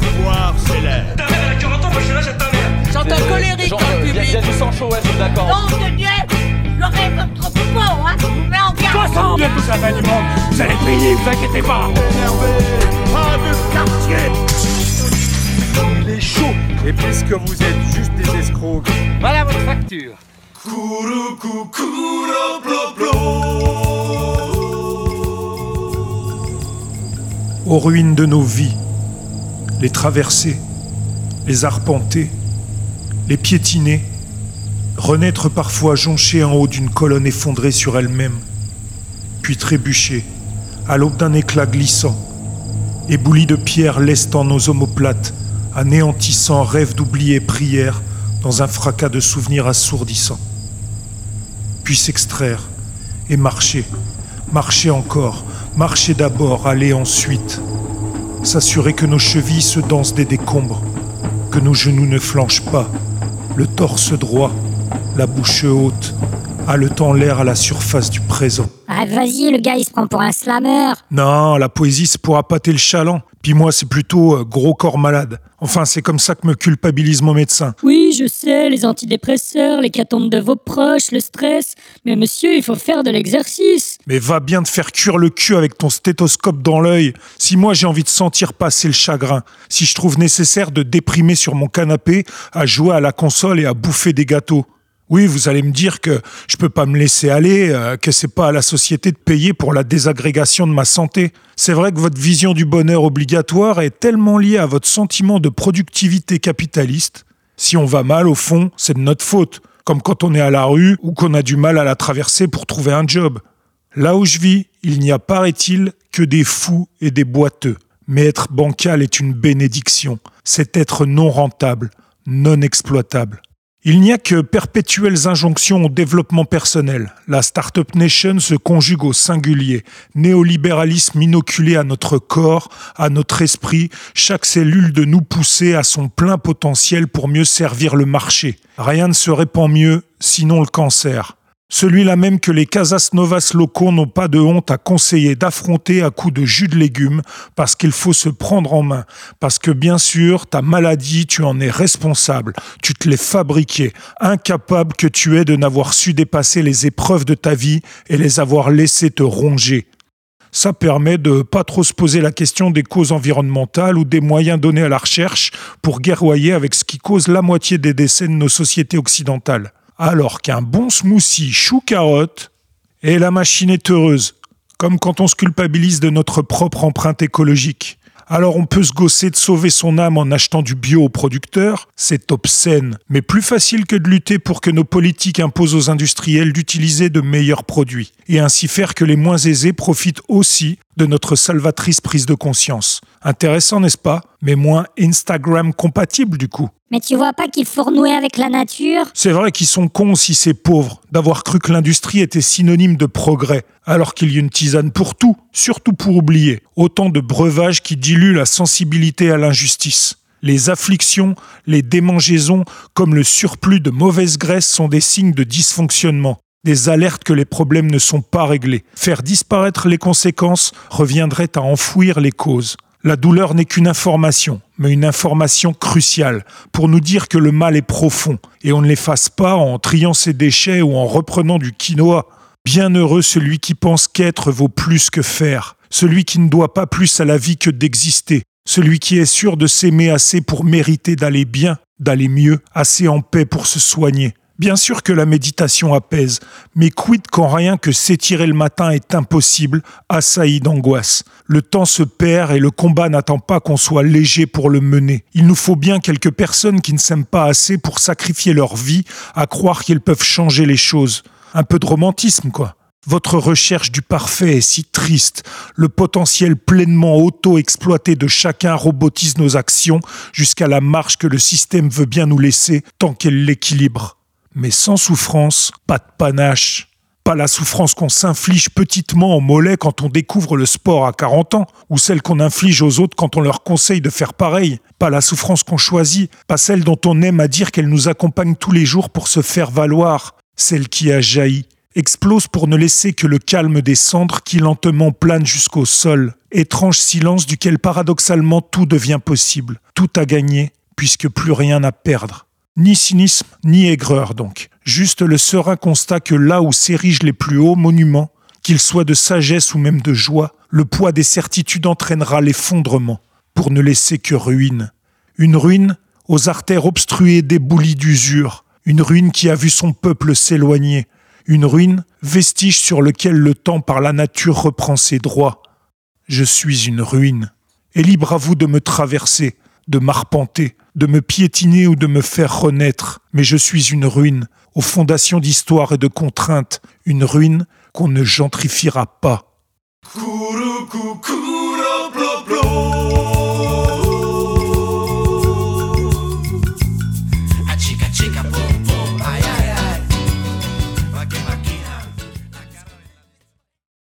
Pouvoir, c'est l'air. Ta mère, elle a 40 ans, moi je suis là, j'ai ta mère. J'entends colérique Genre, dans le euh, y a- public. y a du sang chaud, ouais, je suis d'accord. Nom de Dieu, rêve comme trop fort, hein. Je vous mets en garde. 60 de toute la fin du monde. Vous allez payer, vous inquiétez pas. Énervé, pas de quartier. Il est chaud. Et puisque vous êtes juste des escrocs, Voilà votre facture. aux ruines de nos vies, les traverser, les arpenter, les piétiner, renaître parfois jonché en haut d'une colonne effondrée sur elle-même, puis trébucher à l'aube d'un éclat glissant, éboulis de pierres lestant nos omoplates, anéantissant rêves d'oubli et prières dans un fracas de souvenirs assourdissants. Puis s'extraire et marcher, marcher encore, marcher d'abord, aller ensuite. S'assurer que nos chevilles se dansent des décombres, que nos genoux ne flanchent pas, le torse droit, la bouche haute, haletant l'air à la surface du présent. Ah, vas-y, le gars, il se prend pour un slammer. Non, la poésie, c'est pour appâter le chaland. Puis moi, c'est plutôt euh, gros corps malade. Enfin, c'est comme ça que me culpabilise mon médecin. Oui, je sais, les antidépresseurs, les catombes de vos proches, le stress. Mais monsieur, il faut faire de l'exercice. Mais va bien te faire cuire le cul avec ton stéthoscope dans l'œil. Si moi j'ai envie de sentir passer le chagrin, si je trouve nécessaire de déprimer sur mon canapé, à jouer à la console et à bouffer des gâteaux. Oui, vous allez me dire que je peux pas me laisser aller, euh, que c'est pas à la société de payer pour la désagrégation de ma santé. C'est vrai que votre vision du bonheur obligatoire est tellement liée à votre sentiment de productivité capitaliste. Si on va mal, au fond, c'est de notre faute. Comme quand on est à la rue ou qu'on a du mal à la traverser pour trouver un job. Là où je vis, il n'y a, paraît-il, que des fous et des boiteux. Mais être bancal est une bénédiction. C'est être non rentable, non exploitable. Il n'y a que perpétuelles injonctions au développement personnel. La Startup Nation se conjugue au singulier. Néolibéralisme inoculé à notre corps, à notre esprit, chaque cellule de nous poussée à son plein potentiel pour mieux servir le marché. Rien ne se répand mieux, sinon le cancer. Celui-là même que les Casas Novas locaux n'ont pas de honte à conseiller d'affronter à coups de jus de légumes parce qu'il faut se prendre en main. Parce que bien sûr, ta maladie, tu en es responsable. Tu te l'es fabriquée. Incapable que tu es de n'avoir su dépasser les épreuves de ta vie et les avoir laissées te ronger. Ça permet de pas trop se poser la question des causes environnementales ou des moyens donnés à la recherche pour guerroyer avec ce qui cause la moitié des décès de nos sociétés occidentales alors qu'un bon smoothie chou-carotte et la machine est heureuse, comme quand on se culpabilise de notre propre empreinte écologique. Alors on peut se gosser de sauver son âme en achetant du bio au producteur, c'est obscène, mais plus facile que de lutter pour que nos politiques imposent aux industriels d'utiliser de meilleurs produits, et ainsi faire que les moins aisés profitent aussi de notre salvatrice prise de conscience. Intéressant, n'est-ce pas? Mais moins Instagram compatible du coup. Mais tu vois pas qu'il faut renouer avec la nature? C'est vrai qu'ils sont cons si c'est pauvre d'avoir cru que l'industrie était synonyme de progrès, alors qu'il y a une tisane pour tout, surtout pour oublier. Autant de breuvages qui diluent la sensibilité à l'injustice. Les afflictions, les démangeaisons, comme le surplus de mauvaise graisse sont des signes de dysfonctionnement, des alertes que les problèmes ne sont pas réglés. Faire disparaître les conséquences reviendrait à enfouir les causes. La douleur n'est qu'une information, mais une information cruciale pour nous dire que le mal est profond et on ne l'efface pas en triant ses déchets ou en reprenant du quinoa. Bienheureux celui qui pense qu'être vaut plus que faire, celui qui ne doit pas plus à la vie que d'exister, celui qui est sûr de s'aimer assez pour mériter d'aller bien, d'aller mieux, assez en paix pour se soigner. Bien sûr que la méditation apaise, mais quid quand rien que s'étirer le matin est impossible, assailli d'angoisse. Le temps se perd et le combat n'attend pas qu'on soit léger pour le mener. Il nous faut bien quelques personnes qui ne s'aiment pas assez pour sacrifier leur vie à croire qu'ils peuvent changer les choses. Un peu de romantisme, quoi. Votre recherche du parfait est si triste. Le potentiel pleinement auto-exploité de chacun robotise nos actions jusqu'à la marche que le système veut bien nous laisser tant qu'elle l'équilibre. Mais sans souffrance, pas de panache. Pas la souffrance qu'on s'inflige petitement en mollet quand on découvre le sport à 40 ans, ou celle qu'on inflige aux autres quand on leur conseille de faire pareil. Pas la souffrance qu'on choisit, pas celle dont on aime à dire qu'elle nous accompagne tous les jours pour se faire valoir, celle qui a jailli explose pour ne laisser que le calme des cendres qui lentement planent jusqu'au sol. Étrange silence duquel paradoxalement tout devient possible, tout à gagner, puisque plus rien à perdre. Ni cynisme, ni aigreur donc, juste le serein constat que là où s'érigent les plus hauts monuments, qu'ils soient de sagesse ou même de joie, le poids des certitudes entraînera l'effondrement, pour ne laisser que ruine. Une ruine aux artères obstruées d'éboulis d'usure, une ruine qui a vu son peuple s'éloigner, une ruine, vestige sur lequel le temps par la nature reprend ses droits. Je suis une ruine, et libre à vous de me traverser, de m'arpenter, de me piétiner ou de me faire renaître, mais je suis une ruine, aux fondations d'histoire et de contraintes, une ruine qu'on ne gentrifiera pas.